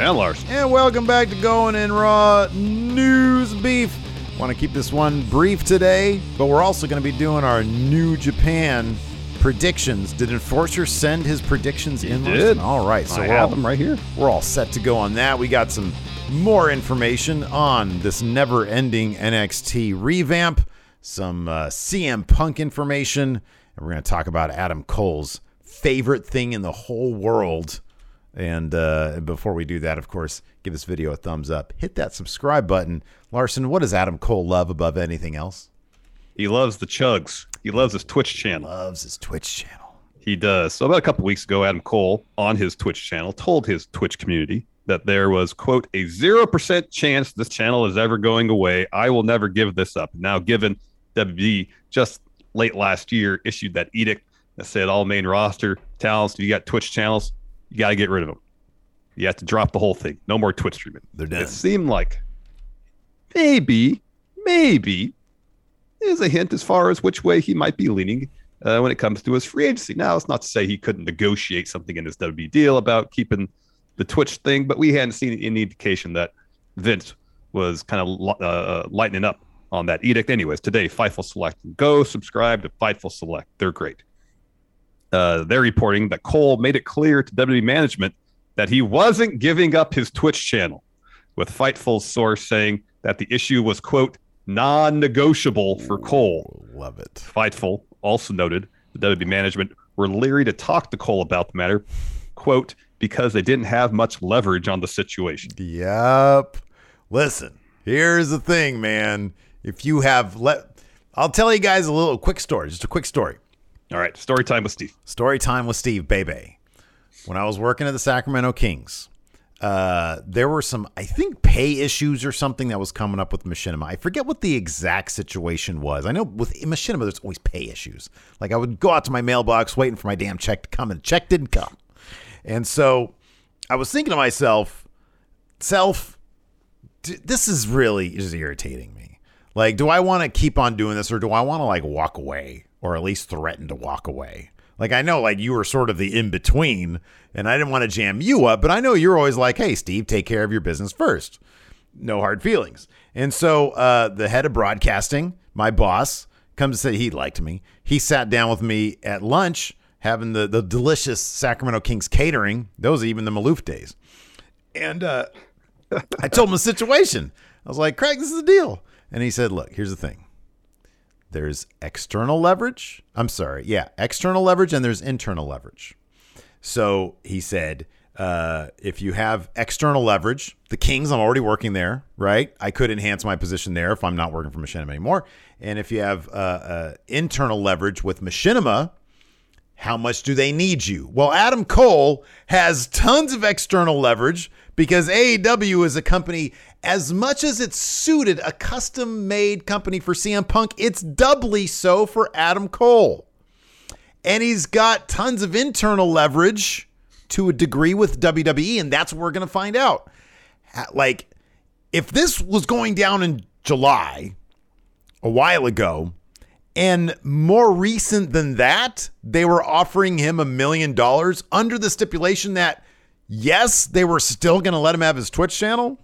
And Lars. And welcome back to Going in Raw News Beef. Want to keep this one brief today, but we're also going to be doing our New Japan predictions. Did Enforcer send his predictions in? did. All right, so I we're have all, them right here. we're all set to go on that. We got some more information on this never-ending NXT revamp, some uh, CM Punk information, and we're going to talk about Adam Cole's favorite thing in the whole world. And uh, before we do that, of course, give this video a thumbs up. Hit that subscribe button. Larson, what does Adam Cole love above anything else? He loves the chugs. He loves his Twitch channel. Loves his Twitch channel. He does. So about a couple weeks ago, Adam Cole on his Twitch channel told his Twitch community that there was quote a zero percent chance this channel is ever going away. I will never give this up. Now, given WB just late last year issued that edict that said all main roster talents, if you got Twitch channels, you got to get rid of them. You have to drop the whole thing. No more Twitch streaming. They're done. It seemed like maybe, maybe there's a hint as far as which way he might be leaning uh, when it comes to his free agency. Now, it's not to say he couldn't negotiate something in his WB deal about keeping the Twitch thing, but we hadn't seen any indication that Vince was kind of uh, lightening up on that edict. Anyways, today, Fightful Select. Go subscribe to Fightful Select. They're great. Uh, they're reporting that Cole made it clear to WWE management that he wasn't giving up his Twitch channel, with Fightful's source saying that the issue was, quote, non negotiable for Cole. Love it. Fightful also noted the WWE management were leery to talk to Cole about the matter, quote, because they didn't have much leverage on the situation. Yep. Listen, here's the thing, man. If you have let, I'll tell you guys a little quick story, just a quick story. All right, story time with Steve. Story time with Steve Bebe. When I was working at the Sacramento Kings, uh, there were some, I think, pay issues or something that was coming up with Machinima. I forget what the exact situation was. I know with Machinima, there's always pay issues. Like I would go out to my mailbox waiting for my damn check to come, and the check didn't come. And so I was thinking to myself, self, this is really just irritating me. Like, do I want to keep on doing this or do I want to like walk away or at least threaten to walk away? Like, I know like you were sort of the in between and I didn't want to jam you up, but I know you're always like, hey, Steve, take care of your business first. No hard feelings. And so uh, the head of broadcasting, my boss, comes to say he liked me. He sat down with me at lunch having the, the delicious Sacramento Kings catering. Those are even the Maloof days. And uh, I told him the situation. I was like, Craig, this is the deal. And he said, look, here's the thing. There's external leverage. I'm sorry. Yeah, external leverage and there's internal leverage. So he said, uh, if you have external leverage, the Kings, I'm already working there, right? I could enhance my position there if I'm not working for Machinima anymore. And if you have uh, uh, internal leverage with Machinima, how much do they need you? Well, Adam Cole has tons of external leverage because AEW is a company, as much as it's suited a custom made company for CM Punk, it's doubly so for Adam Cole. And he's got tons of internal leverage to a degree with WWE, and that's what we're going to find out. Like, if this was going down in July, a while ago, And more recent than that, they were offering him a million dollars under the stipulation that, yes, they were still going to let him have his Twitch channel.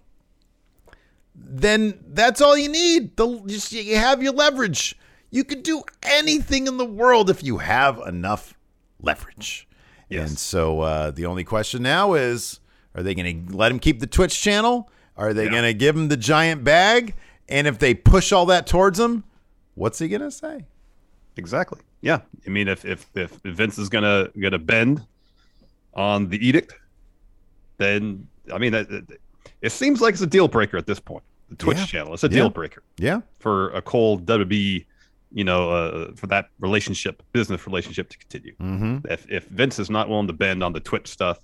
Then that's all you need. The, just you have your leverage. You can do anything in the world if you have enough leverage. Yes. And so uh, the only question now is are they going to let him keep the Twitch channel? Are they Yeah. going to give him the giant bag? And if they push all that towards him, what's he going to say? Exactly. Yeah. I mean, if if if Vince is gonna gonna bend on the edict, then I mean, it, it- seems like it's a deal breaker at this point. The Twitch Yeah. channel, it's a Yeah. deal breaker Yeah. for a cold WB, you know, uh, for that relationship, business relationship to continue. Mm-hmm. If if Vince is not willing to bend on the Twitch stuff,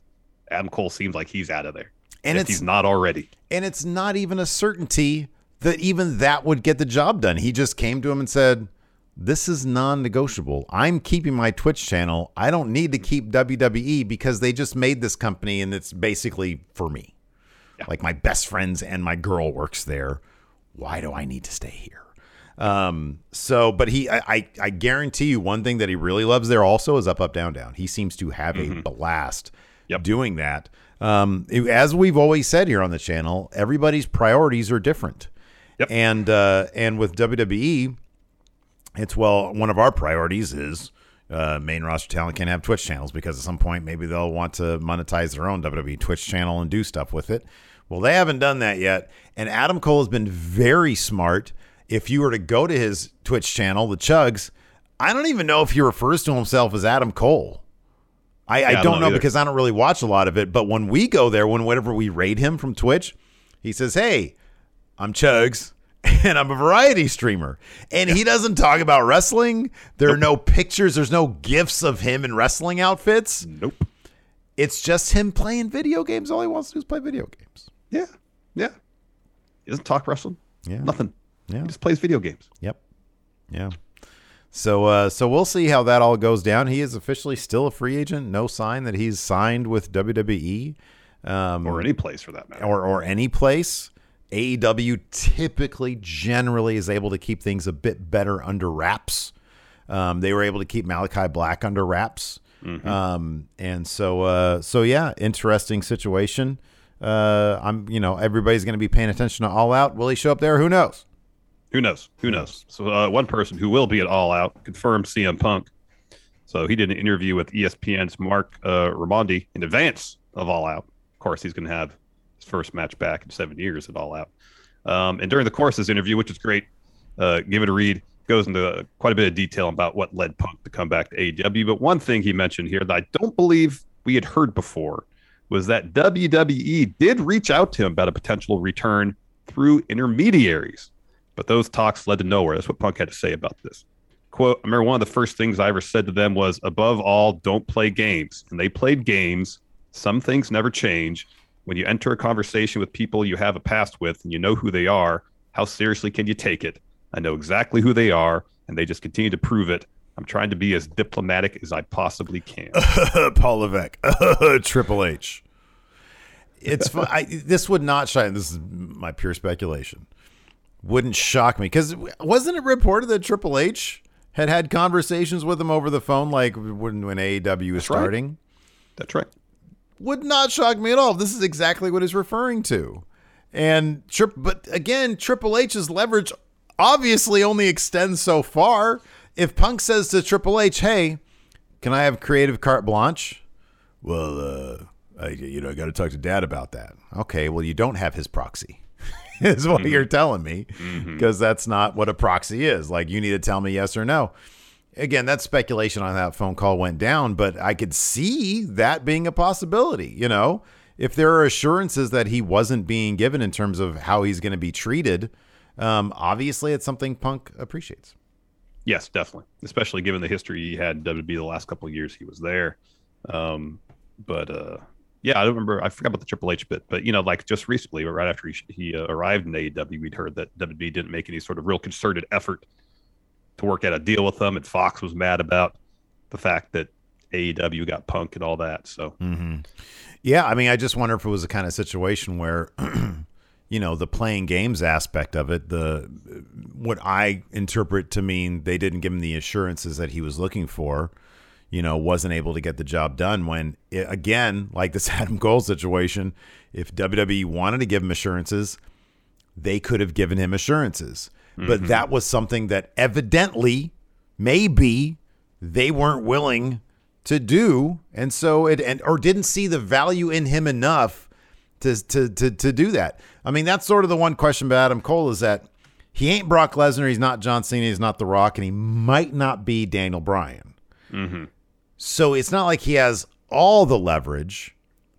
Adam Cole seems like he's out of there. And if it's he's not already. and it's not even a certainty that even that would get the job done. He just came to him and said, "This is non-negotiable. I'm keeping my Twitch channel. I don't need to keep WWE because they just made this company and it's basically for me. Yeah. Like my best friends and my girl works there. Why do I need to stay here?" Um, so, but he, I, I, I guarantee you one thing that he really loves there also is up, up, down, down. He seems to have a blast Yep. doing that. Um, it- as we've always said here on the channel, everybody's priorities are different. Yep. And, uh, and with WWE, it's well, one of our priorities is, uh, main roster talent can't have Twitch channels because at some point maybe they'll want to monetize their own WWE Twitch channel and do stuff with it. Well, they haven't done that yet. And Adam Cole has been very smart. If you were to go to his Twitch channel, the Chuggs, I don't even know if he refers to himself as Adam Cole. I, I I don't don't know know either. because I don't really watch a lot of it. But when we go there, when whenever we raid him from Twitch, he says, Hey, I'm Chuggs and I'm a variety streamer. And he doesn't talk about wrestling. There are no pictures, there's no gifs of him in wrestling outfits. Nope. It's just him playing video games. All he wants to do is play video games. Yeah. Yeah. He doesn't talk wrestling. Yeah. Nothing. Yeah. He just plays video games. Yep. Yeah. So uh so we'll see how that all goes down. He is officially still a free agent. No sign that he's signed with WWE. Um Or any place for that matter. or or any place. AEW typically generally is able to keep things a bit better under wraps. Um, they were able to keep Malachi Black under wraps. Um, and so uh, so yeah, interesting situation. Uh, I'm you know everybody's going to be paying attention to All Out. Will he show up there? Who knows? Who knows? Who knows? So uh, one person who will be at All Out confirmed CM Punk. So he did an interview with ESPN's Mark uh, Raimondi in advance of All Out. Of course, he's going to have first match back in seven years at All Out. Um, and during the course of this interview, which is great, uh, give it a read. Goes into quite a bit of detail about what led Punk to come back to AEW. But one thing he mentioned here that I don't believe we had heard before was that WWE did reach out to him about a potential return through intermediaries but those talks led to nowhere. That's what Punk had to say about this. Quote, I remember one of the first things I ever said to them was, above all, don't play games. And they played games. Some things never change. When you enter a conversation with people you have a past with and you know who they are, how seriously can you take it? I know exactly who they are, and they just continue to prove it. I'm trying to be as diplomatic as I possibly can. Paul Levesque, Triple H. It's fu- I, this would not shine. This is my pure speculation. Wouldn't shock me because wasn't it reported that Triple H had had conversations with him over the phone, like when when AEW was right. starting? That's right. Would not shock me at all. This is exactly what he's referring to. And trip, but again, Triple H's leverage obviously only extends so far. If Punk says to Triple H, "Hey, can I have creative carte blanche?" Well, uh, I, you know, I got to talk to Dad about that. Okay, well, you don't have his proxy, is what you're telling me, because that's not what a proxy is. Like, you need to tell me yes or no. Again, that's speculation on how that phone call went down, but I could see that being a possibility. You know, if there are assurances that he wasn't being given in terms of how he's going to be treated, um, obviously it's something Punk appreciates. Yes, definitely. Especially given the history he had WWE the last couple of years he was there. Um, but uh, yeah, I don't remember. I forgot about the Triple H bit, but you know, like just recently, right after he, he uh, arrived in AEW, we'd heard that WWE didn't make any sort of real concerted effort to work out a deal with them, and Fox was mad about the fact that AEW got Punk and all that. So mm-hmm. Yeah, I mean, I just wonder if it was a kind of situation where, you know the playing games aspect of it the what i interpret to mean they didn't give him the assurances that he was looking for you know wasn't able to get the job done when it, again like this adam cole situation if wwe wanted to give him assurances they could have given him assurances but mm-hmm. that was something that evidently maybe they weren't willing to do and so it and or didn't see the value in him enough to to to to do that. I mean, that's sort of the one question about Adam Cole is that he ain't Brock Lesnar, he's not John Cena, he's not The Rock, and he might not be Daniel Bryan. Mm-hmm. So it's not like he has all the leverage,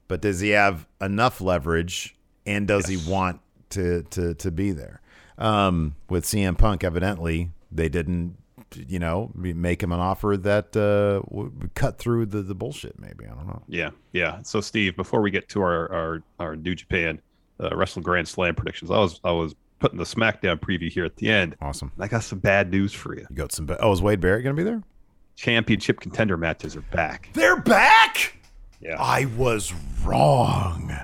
but does he have enough leverage, and does he want to to to be there? Um, with CM Punk, evidently they didn't, you know, make him an offer that uh, would cut through the the bullshit. Maybe I don't know. Yeah, yeah. So, Steve, before we get to our our, our New Japan uh, Wrestle Grand Slam predictions, I was I was putting the SmackDown preview here at the end. Awesome. I got some bad news for you. You got some. Oh, is Wade Barrett going to be there? Championship contender matches are back. They're back. Yeah, I was wrong.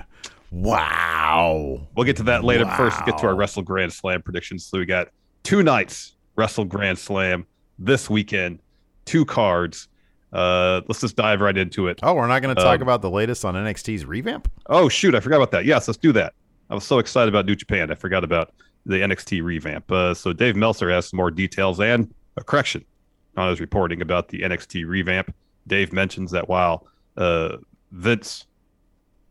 Wow. we'll get to that later. But First, get to our Wrestle Grand Slam predictions. So we got two nights Wrestle Grand Slam this weekend, two cards. Uh, let's just dive right into it. Oh, we're not going to talk Um, about the latest on NXT's revamp. Oh shoot, I forgot about that. Yes, let's do that. I was so excited about New Japan, I forgot about the NXT revamp. Uh, so Dave Meltzer has some more details and a correction on his reporting about the NXT revamp. Dave mentions that while uh, Vince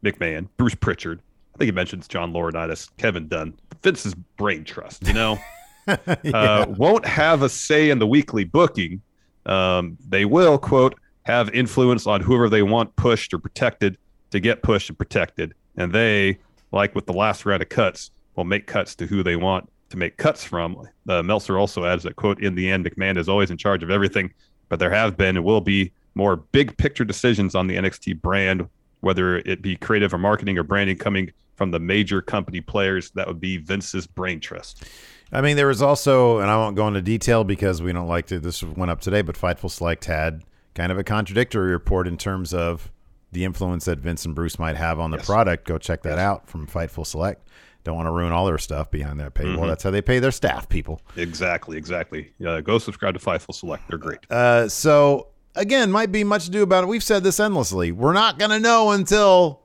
McMahon, Bruce Pritchard, I think he mentions John Laurinaitis, Kevin Dunn, Vince's brain trust, you know, uh, won't have a say in the weekly booking. Um, they will, quote, have influence on whoever they want pushed or protected to get pushed and protected. And they, like with the last round of cuts, will make cuts to who they want to make cuts from. Uh, Meltzer also adds that, quote, in the end, McMahon is always in charge of everything, but there have been and will be more big picture decisions on the NXT brand, whether it be creative or marketing or branding coming from the major company players. That would be Vince's brain trust. I mean, there was also, and I won't go into detail because we don't like to. This went up today, but Fightful Select had kind of a contradictory report in terms of the influence that Vince and Bruce might have on the Yes. product. Go check that out from Fightful Select. Don't want to ruin all their stuff behind that paywall. That's how they pay their staff, people. Exactly, exactly. Uh, go subscribe to Fightful Select. They're great. Uh, so again, might be much to do about it. We've said this endlessly. We're not going to know until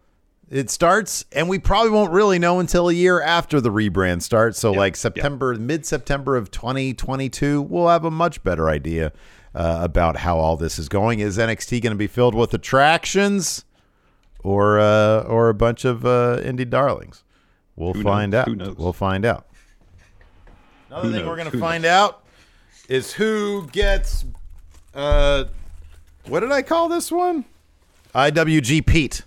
it starts, and we probably won't really know until a year after the rebrand starts. So, like September, mid September of 2022, we'll have a much better idea uh, about how all this is going. Is NXT going to be filled with attractions, or uh, or a bunch of uh, indie darlings? We'll Who find knows? out. Who knows? We'll find out. Another Who thing knows? we're going to find out is who gets uh what did I call this one? IWG Pete.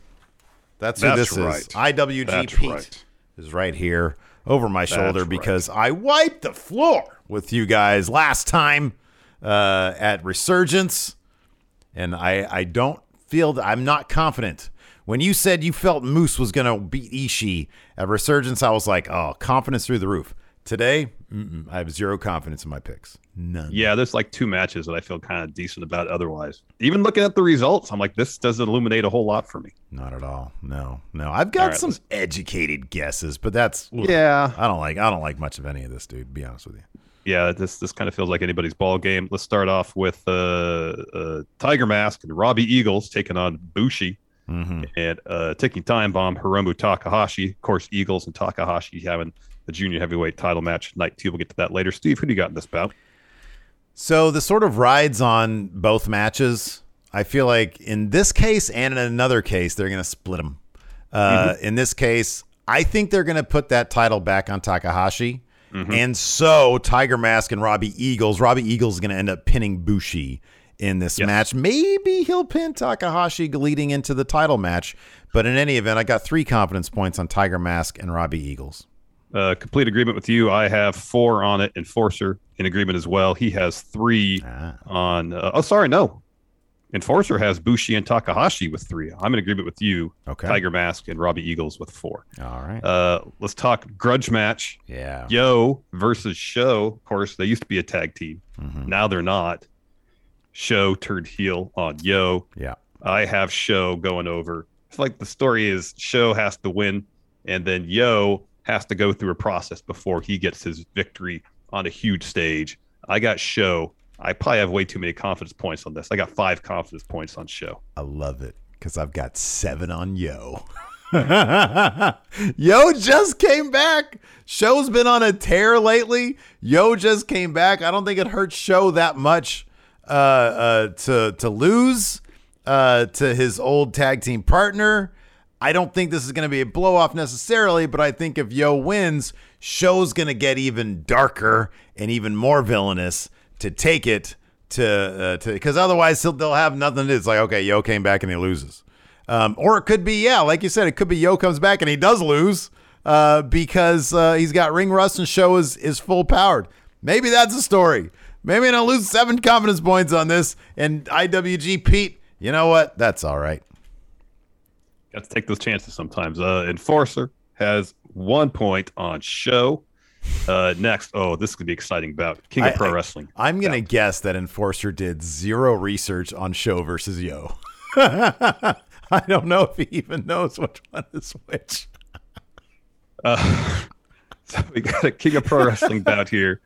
That's who That's this right. is. IWG That's Pete right. is right here over my shoulder right. because I wiped the floor with you guys last time uh, at Resurgence, and I I don't feel that I'm not confident. When you said you felt Moose was gonna beat Ishii at Resurgence, I was like, oh, confidence through the roof. Today, mm-mm, I have zero confidence in my picks. None. Yeah, there's like two matches that I feel kind of decent about otherwise. Even looking at the results, I'm like, this doesn't illuminate a whole lot for me. Not at all. No, no. I've got All right, some let's- educated guesses, but that's. Yeah. I don't like. I don't like much of any of this, dude. To be honest with you. Yeah, this this kind of feels like anybody's ball game. Let's start off with uh, uh, Tiger Mask and Robbie Eagles taking on Bushi hmm and uh, ticking time bomb Hiromu Takahashi. Of course, Eagles and Takahashi having the junior heavyweight title match night two. We'll get to that later. Steve, who do you got in this bout? So the sort of rides on both matches. I feel like in this case and in another case, they're going to split them. Uh, In this case, I think they're going to put that title back on Takahashi. And so Tiger Mask and Robbie Eagles, Robbie Eagles is going to end up pinning Bushi in this Yes. match. Maybe he'll pin Takahashi leading into the title match. But in any event, I got three confidence points on Tiger Mask and Robbie Eagles. Uh, complete agreement with you. I have four on it. Enforcer in agreement as well. He has three Ah. on. Uh, oh, sorry, no. Enforcer has Bushi and Takahashi with three. I'm in agreement with you. Okay. Tiger Mask and Robbie Eagles with four. All right. Uh, let's talk grudge match. yeah. Yo versus Show. Of course, they used to be a tag team. Mhm. Now they're not. Show turned heel on Yo. Yeah. I have Show going over. It's like the story is Show has to win, and then Yo has to go through a process before he gets his victory on a huge stage. I got Show. I probably have way too many confidence points on this. I got five confidence points on Show. I love it because I've got seven on Yo. Yo just came back. Show's been on a tear lately. Yo just came back. I don't think it hurts Show that much uh, uh, to to lose uh, to his old tag team partner. I don't think this is going to be a blow off necessarily, but I think if Yo wins, Show's going to get even darker and even more villainous to take it to uh, to because otherwise they'll, have nothing. It's like okay, Yo came back and he loses. Um, or it could be, yeah, like you said, it could be Yo comes back and he does lose uh, because uh, he's got ring rust and show is, is full powered. Maybe that's a story. Maybe I don't lose seven confidence points on this. And IWG Pete, you know what? That's all right. Got to take those chances sometimes. Uh, Enforcer has one point on show. Uh, next, oh, this could be exciting bout King of I- Pro I- Wrestling. I'm going to guess that Enforcer did zero research on show versus Yo. I don't know if he even knows which one is which. Uh, so we got a King of Pro Wrestling bout here.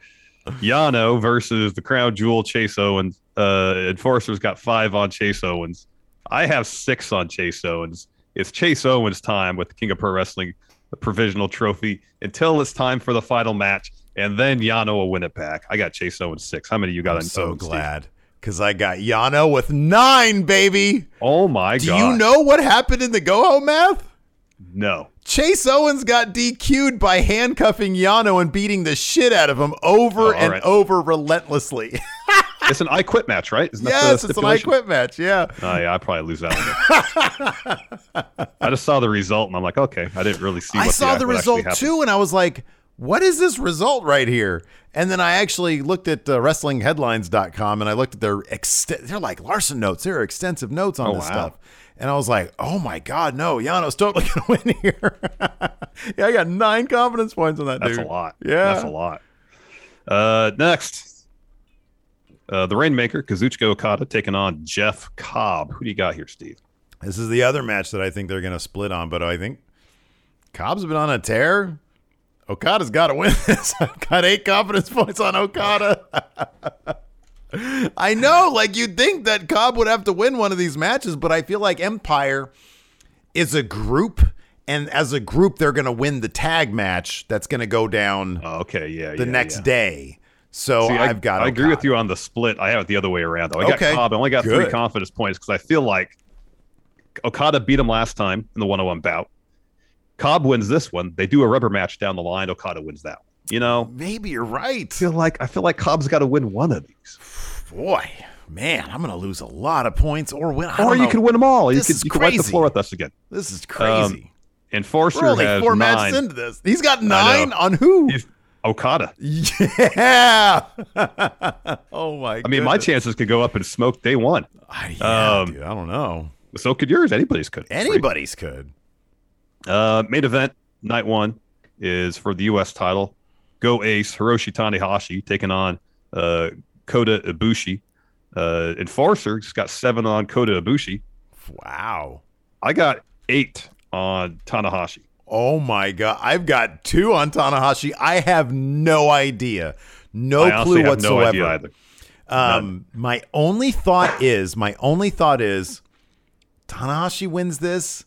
Yano versus the Crown Jewel Chase Owens. Uh, Enforcer's got five on Chase Owens. I have six on Chase Owens. It's Chase Owens' time with the King of Pro Wrestling, the provisional trophy, until it's time for the final match, and then Yano will win it back. I got Chase Owens six. How many you got I'm on so Owens, glad because I got Yano with nine, baby. Oh my god! Do god! you know what happened in the go home math? No. Chase Owens got DQ'd by handcuffing Yano and beating the shit out of him over Oh, and right. over relentlessly. It's an I quit match, right? Isn't that the yes, it's an I quit match. Yeah. Oh yeah, I probably lose that one. I just saw the result and I'm like, okay, I didn't really see. What I saw the actually result too, and I was like, what is this result right here? And then I actually looked at uh, WrestlingHeadlines.com and I looked at their ext- they're like Larson notes. There are extensive notes on Oh, this wow. stuff. And I was like, oh my God, no, Yano's totally going to win here. yeah, I got nine confidence points on that That's dude. a lot. Yeah. that's a lot. Uh, next, uh, the Rainmaker Kazuchika Okada taking on Jeff Cobb. Who do you got here, Steve? This is the other match that I think they're going to split on, but I think Cobb's been on a tear. Okada's got to win this. I've got eight confidence points on Okada. I know, like you'd think that Cobb would have to win one of these matches, but I feel like Empire is a group, and as a group, they're going to win the tag match that's going to go down Oh, okay, yeah, the yeah, next yeah. day. So See, I, I've got. I agree with you on the split. I have it the other way around. Though. I got Okay, Cobb. I only got three confidence points because I feel like Okada beat him last time in the one-on-one bout. Cobb wins this one. They do a rubber match down the line. Okada wins that one. You know, Maybe you're right. I feel like I feel like Cobb's got to win one of these, Boy, man, I'm going to lose a lot of points or win. Or you know. could win them all. You This could you could wipe the floor with us again. This is crazy. Um, Enforcer We're only has four nine. matches into this. He's got nine on who? He's- Okada. Yeah. oh my. I mean, my chances could go up in smoke day one. I, yeah, um, dude, I don't know. So could yours. Anybody's could. Anybody's could. Uh, main event night one is for the U.S. title. Go Ace Hiroshi Tanahashi taking on uh, Kota Ibushi. Uh, Enforcer just got seven on Kota Ibushi. Wow. I got eight on Tanahashi. Oh my god. I've got two on Tanahashi. I have no idea. No clue whatsoever. no idea either. Um, my only thought is, my only thought is, Tanahashi wins this,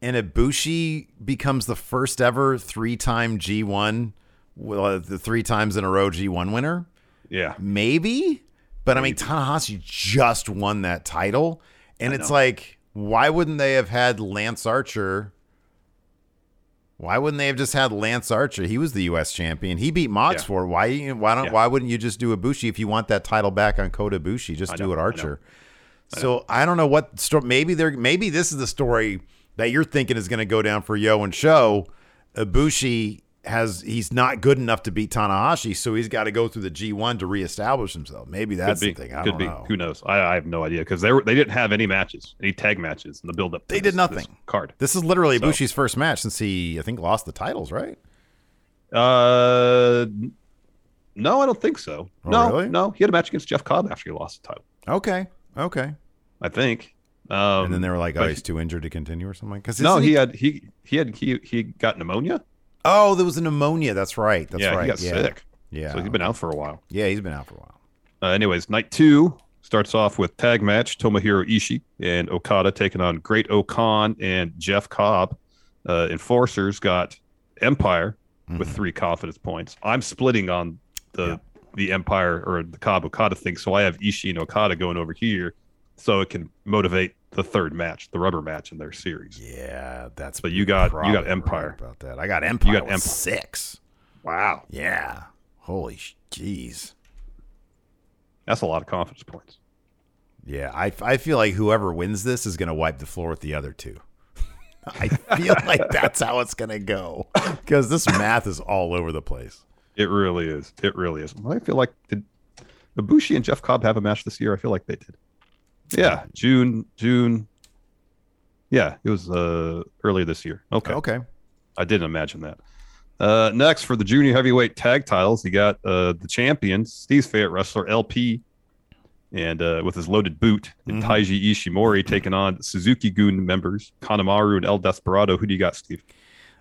and Ibushi becomes the first ever three-time G1, well, the three times in a row G1 winner. Yeah, Maybe, but I mean, Tanahashi just won that title, and I it's know. like, why wouldn't they have had Lance Archer? Why wouldn't they have just had Lance Archer? He was the U.S. champion. He beat Mox Yeah. for it. why. Why don't? Yeah. Why wouldn't you just do Ibushi if you want that title back on Kota Ibushi? Just I do know, it I know. Archer. So I don't know what story. Maybe they're maybe this is the story that you're thinking is going to go down for Yo and Show. Ibushi has he's not good enough to beat Tanahashi, so he's got to go through the G1 to reestablish himself. Maybe that's could be. the thing. I could don't be. know. Who knows? I, I have no idea because they were, they didn't have any matches, any tag matches in the build up. They did nothing. Card. This is literally So- Ibushi's first match since he, I think, lost the titles, right? Uh, no, I don't think so. Oh, no, really? no, he had a match against Jeff Cobb after he lost the title. Okay, okay. I think. Um, and then they were like, "Oh, he's too injured to continue" or something. Because no, he had he he had he he got pneumonia. Oh, there was a pneumonia. That's right. That's yeah, right. he got yeah. sick. Yeah. So he's been out for a while. yeah, he's been out for a while. Uh, anyways, night two starts off with tag match Tomohiro Ishii and Okada taking on Great O-Khan and Jeff Cobb. Uh, Enforcers got Empire with three confidence points. I'm splitting on the Mm-hmm. Yeah. the Empire or the Cobb Okada thing, so I have Ishii and Okada going over here, so it can motivate the third match, the rubber match in their series. Yeah, that's. But you got- you got right Empire. about that. I got Empire. You got Empire. six. Wow, Yeah. Holy jeez. that's a lot of confidence points. Yeah, I, I feel like whoever wins this is going to wipe the floor with the other two. I feel like that's how it's going to go because this math is all over the place. It really is. It really is. I feel like did Ibushi and Jeff Cobb have a match this year? I feel like they did. Yeah, June, June. Yeah, it was uh earlier this year. Okay, Okay. I didn't imagine that. Uh, next for the junior heavyweight tag titles, you got uh the champion, Steve's favorite wrestler LP, and uh, with his loaded boot, and Mhm. Taiji Ishimori taking on Suzuki Gun members Kanemaru and El Desperado. Who do you got, Steve?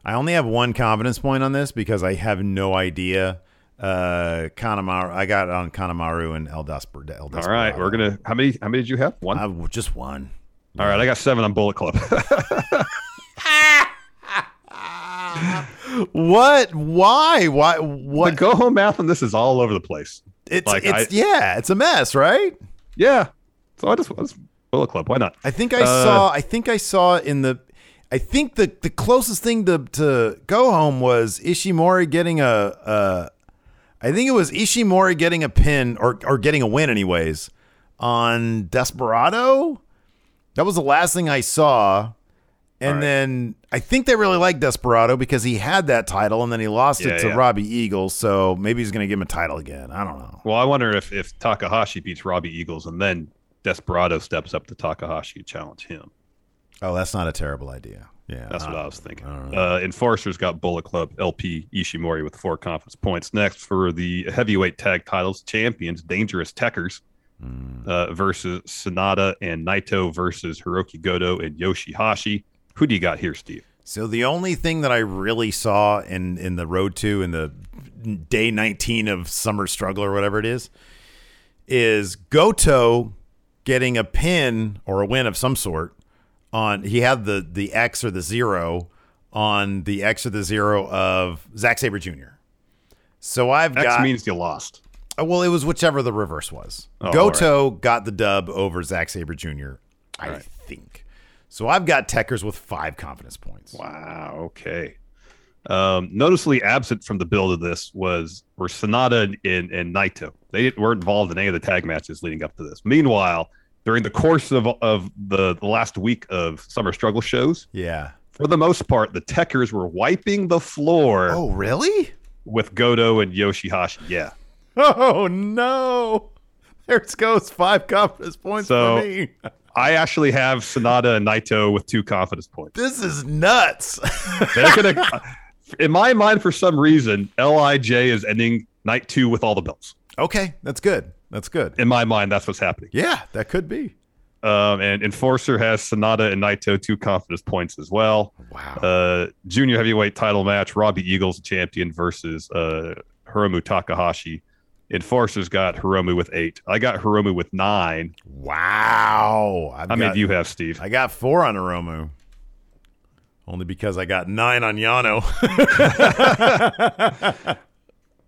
I only have one confidence point on this because I have no idea. Uh, Kanemaru, I got on Kanemaru and El, Desper- El Desperado. All right, we're gonna. How many? How many did you have? One. I, just one. All right, I got seven on Bullet Club. What? Why? Why? the What? go home math on this is all over the place. It's like, it's yeah, it's a mess, right? Yeah. So I just, I just Bullet Club. Why not? I think I Uh, saw. I think I saw in the. I think the the closest thing to to go home was Ishimori getting a. a I think it was Ishimori getting a pin or or getting a win, anyways, on Desperado. That was the last thing I saw. And right. then I think they really liked Desperado because he had that title and then he lost Yeah, it to yeah. Robbie Eagles. So maybe he's going to give him a title again. I don't know. Well, I wonder if if Takahashi beats Robbie Eagles and then Desperado steps up to Takahashi to challenge him. Oh, that's not a terrible idea. Yeah. That's not- what I was thinking. I know. Uh, Enforcers got Bullet Club LP Ishimori with four confidence points. Next for the heavyweight tag titles, champions Dangerous Tekkers Mm. uh, versus Sanada and Naito versus Hiroki Goto and Yoshihashi. Who do you got here, Steve? So the only thing that I really saw in in the road to in the day 19 of summer struggle or whatever it is is Goto getting a pin or a win of some sort on he had the the X or the 0 on the X or the 0 of Zack Sabre Jr. So I've X got means you lost. Uh, Well, it was whichever the reverse was. Oh, Goto got the dub over Zack Sabre Jr. I Right. think. So I've got Tekkers with five confidence points. Wow. Okay. Um, noticeably absent from the build of this was were Sanada and, and, and Naito. They weren't involved in any of the tag matches leading up to this. Meanwhile, during the course of of the, the last week of Summer Struggle shows, Yeah. for the most part, the Tekkers were wiping the floor Oh, really? with Goto and Yoshihashi. Yeah. Oh no! There it goes five confidence points So- for me. I actually have Sanada and Naito with two confidence points. This is nuts. They're gonna, in my mind, for some reason, Lij is ending night two with all the belts. okay, that's good. That's good. In my mind, that's what's happening. Yeah, that could be. Um, and Enforcer has Sanada and Naito two confidence points as well. Wow. Uh, junior heavyweight title match: Robbie Eagles champion versus uh, Hiromu Takahashi. Enforcer's got Hiromu with eight. I got Hiromu with nine. wow. I've How many do you have, Steve? I got four on Hiromu. Only because I got nine on Yano.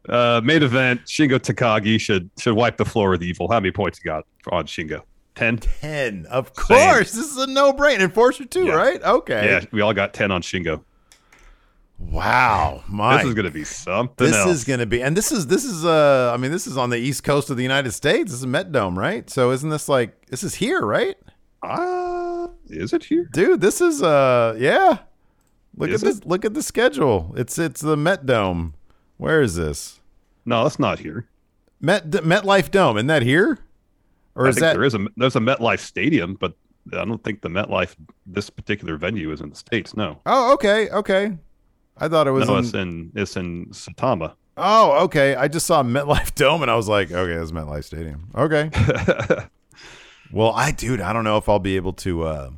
Uh, main event: Shingo Takagi should should wipe the floor with evil. How many points you got on Shingo? Ten. Ten. Of course. This is a no brainer. Enforcer two, Yeah. right? Okay. Yeah, we all got ten on Shingo. Wow. My This is gonna be something this else. is going to be and this is this is uh i mean this is on the east coast of the united states this is met dome right so isn't this like this is here right Ah, is it here? dude this is uh yeah look Is at this look at the schedule it's it's the met dome where is this No, that's not here. met metlife dome isn't that here or I is think that there is a there's a MetLife Stadium, but I don't think the MetLife this particular venue is in the states. No, oh okay okay i thought it was no, in, it's in it's in Saitama. oh okay i just saw metlife dome and i was like okay it's metlife stadium okay Well, I dude, I don't know if I'll be able to uh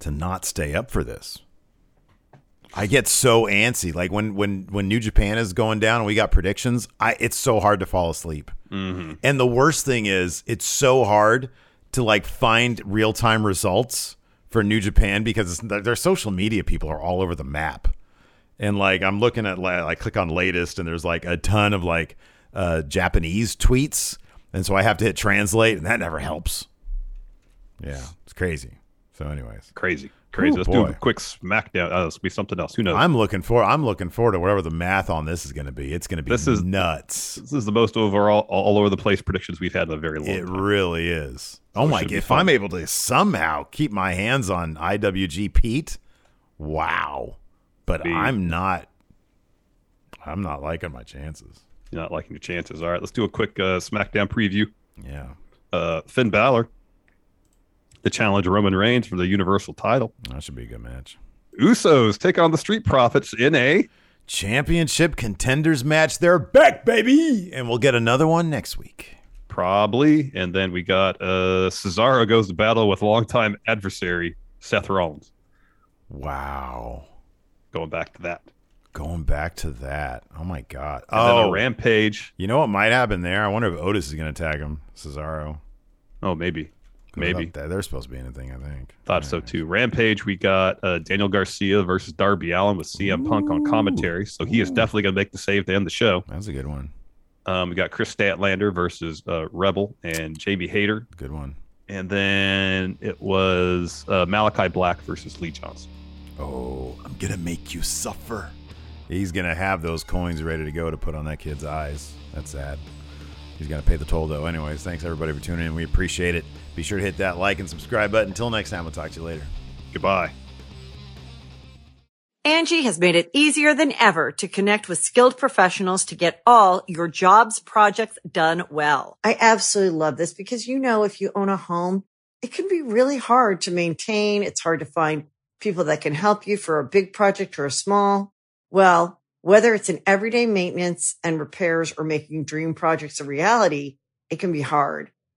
to not stay up for this. I get so antsy. Like when when when New Japan is going down and we got predictions, I it's so hard to fall asleep. Mm-hmm. And the worst thing is, it's so hard to like find real time results for New Japan because it's, their social media people are all over the map. And like I'm looking at like I click on latest and there's like a ton of like uh, Japanese tweets, and so I have to hit translate, and that never helps. Yeah, it's crazy. So, anyways, Crazy. Crazy. Ooh, Let's do boy. a quick smackdown. Uh, this will be something else. Who knows? I'm looking for I'm looking forward to whatever the math on this is going to be. It's going to be This is- nuts. this is the most overall, all, over the place predictions we've had in a very long time. It time. really is. Oh my god! If fun. I'm able to somehow keep my hands on IWG Pete, wow! But Be- I'm not. I'm not liking my chances. You're not liking your chances. All right, let's do a quick uh, SmackDown preview. Yeah, Uh, Finn Balor, the challenge Roman Reigns for the Universal title. that should be a good match. Usos take on the Street Profits in a Championship contenders match. They're back, baby, and we'll get another one next week. probably, and then we got uh, Cesaro goes to battle with longtime adversary Seth Rollins. Wow. Going back to that. Going back to that. Oh my god. And then oh, a Rampage. you know what might happen there? I wonder if Otis is going to tag him. Cesaro. Oh, maybe, maybe. They're they're supposed to be anything. I think. Thought so too. Rampage, we got uh, Daniel Garcia versus Darby Allin with CM Punk on commentary. So he is definitely going to make the save to end the show. That's a good one. Um, we got Kris Statlander versus uh, Rebel and Jamie Hayter. Good one. And then it was uh, Malachi Black versus Lee Johnson. Oh, I'm gonna make you suffer. He's gonna have those coins ready to go to put on that kid's eyes. That's sad. He's gonna pay the toll though. Anyways, thanks everybody for tuning in. We appreciate it. Be sure to hit that like and subscribe button. Until next time, we'll talk to you later. Goodbye. Angie has made it easier than ever to connect with skilled professionals to get all your jobs projects done well. I absolutely love this because, you know, if you own a home, it can be really hard to maintain. It's hard to find people that can help you for a big project or a small. Well, whether it's in everyday maintenance and repairs or making dream projects a reality, it can be hard